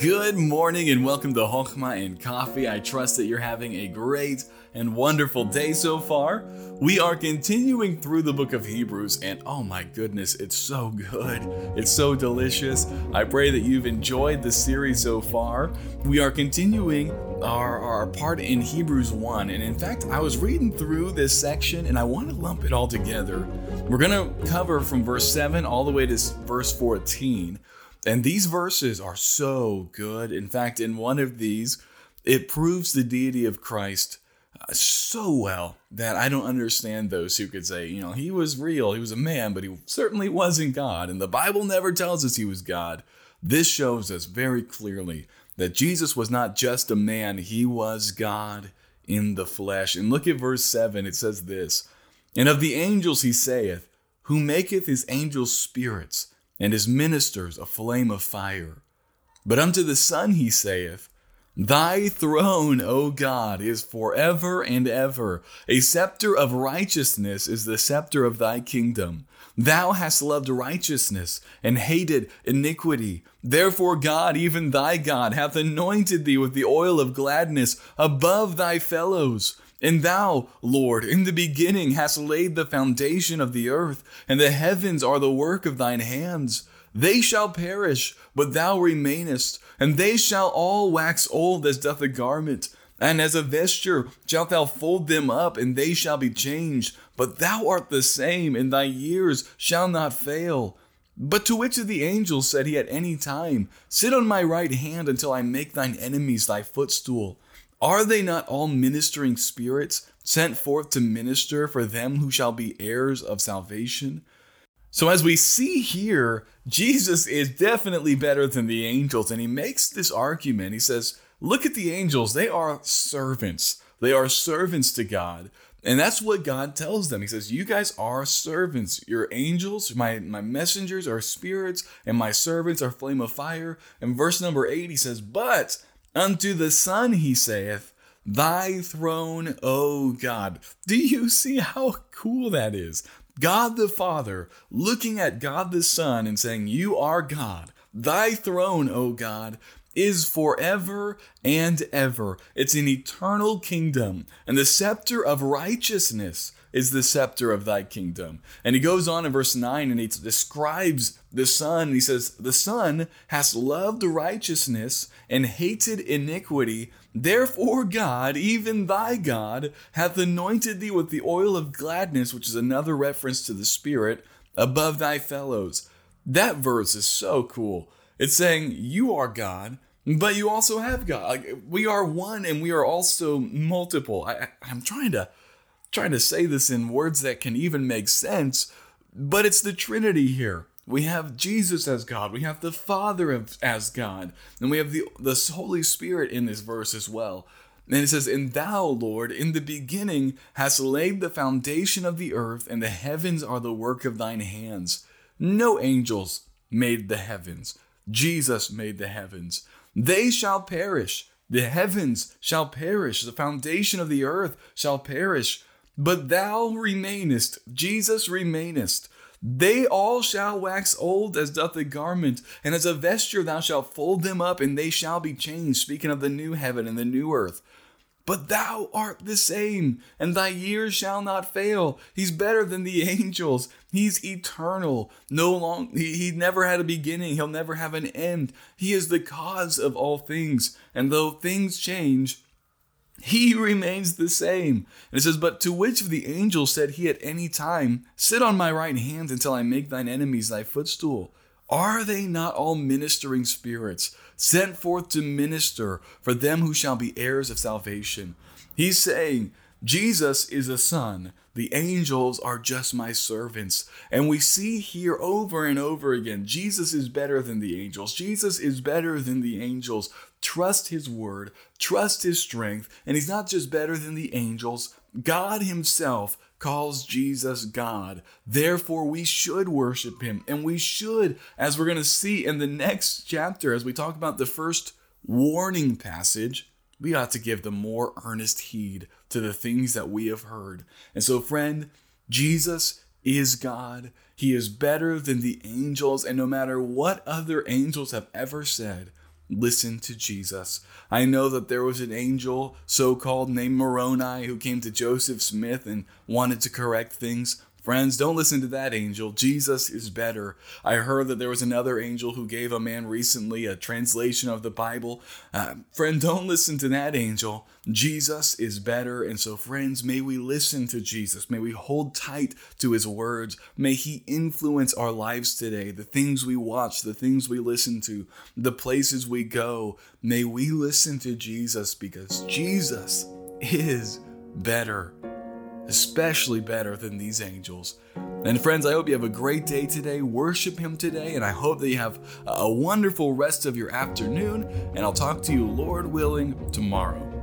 Good morning and welcome to Hochma and Coffee. I trust that you're having a great and wonderful day so far. We are continuing through the book of Hebrews, and oh my goodness, it's so good. It's so delicious. I pray that you've enjoyed the series so far. We are continuing our, our part in Hebrews 1, and in fact, I was reading through this section and I want to lump it all together. We're going to cover from verse 7 all the way to verse 14. And these verses are so good. In fact, in one of these, it proves the deity of Christ uh, so well that I don't understand those who could say, you know, he was real, he was a man, but he certainly wasn't God. And the Bible never tells us he was God. This shows us very clearly that Jesus was not just a man, he was God in the flesh. And look at verse 7, it says this And of the angels he saith, Who maketh his angels spirits and his ministers a flame of fire. But unto the Son he saith, Thy throne, O God, is forever and ever. A scepter of righteousness is the scepter of thy kingdom. Thou hast loved righteousness and hated iniquity. Therefore, God, even thy God, hath anointed thee with the oil of gladness above thy fellows. And thou, Lord, in the beginning hast laid the foundation of the earth, and the heavens are the work of thine hands. They shall perish, but thou remainest, and they shall all wax old as doth a garment. And as a vesture shalt thou fold them up, and they shall be changed. But thou art the same, and thy years shall not fail. But to which of the angels said he at any time, Sit on my right hand until I make thine enemies thy footstool? Are they not all ministering spirits sent forth to minister for them who shall be heirs of salvation? So, as we see here, Jesus is definitely better than the angels, and he makes this argument. He says, Look at the angels, they are servants. They are servants to God. And that's what God tells them. He says, You guys are servants. Your angels, my, my messengers are spirits, and my servants are flame of fire. And verse number eight, he says, But Unto the Son he saith, Thy throne, O God. Do you see how cool that is? God the Father looking at God the Son and saying, You are God. Thy throne, O God, is forever and ever. It's an eternal kingdom, and the scepter of righteousness is the scepter of thy kingdom. And he goes on in verse 9 and he describes the Son. He says, The Son has loved righteousness and hated iniquity. Therefore, God, even thy God, hath anointed thee with the oil of gladness, which is another reference to the Spirit, above thy fellows. That verse is so cool. It's saying, You are God, but you also have God. Like, we are one and we are also multiple. I, I'm trying to trying to say this in words that can even make sense, but it's the Trinity here. We have Jesus as God, we have the Father as God, and we have the, the Holy Spirit in this verse as well. And it says, And thou, Lord, in the beginning hast laid the foundation of the earth, and the heavens are the work of thine hands. No angels made the heavens, Jesus made the heavens. They shall perish. The heavens shall perish. The foundation of the earth shall perish. But thou remainest, Jesus remainest. They all shall wax old as doth a garment, and as a vesture thou shalt fold them up, and they shall be changed. Speaking of the new heaven and the new earth. But thou art the same, and thy years shall not fail. He's better than the angels. He's eternal. No long he, he never had a beginning. He'll never have an end. He is the cause of all things. And though things change, he remains the same. And it says, But to which of the angels said he at any time, Sit on my right hand until I make thine enemies thy footstool? Are they not all ministering spirits, sent forth to minister for them who shall be heirs of salvation? He's saying, Jesus is a son. The angels are just my servants. And we see here over and over again Jesus is better than the angels. Jesus is better than the angels. Trust his word, trust his strength. And he's not just better than the angels, God himself calls Jesus God. Therefore, we should worship him. And we should, as we're going to see in the next chapter, as we talk about the first warning passage, we ought to give the more earnest heed to the things that we have heard. And so, friend, Jesus is God. He is better than the angels. And no matter what other angels have ever said, listen to Jesus. I know that there was an angel, so called, named Moroni, who came to Joseph Smith and wanted to correct things. Friends, don't listen to that angel. Jesus is better. I heard that there was another angel who gave a man recently a translation of the Bible. Uh, friend, don't listen to that angel. Jesus is better. And so, friends, may we listen to Jesus. May we hold tight to his words. May he influence our lives today. The things we watch, the things we listen to, the places we go. May we listen to Jesus because Jesus is better especially better than these angels. And friends, I hope you have a great day today. Worship Him today, and I hope that you have a wonderful rest of your afternoon. And I'll talk to you, Lord willing, tomorrow.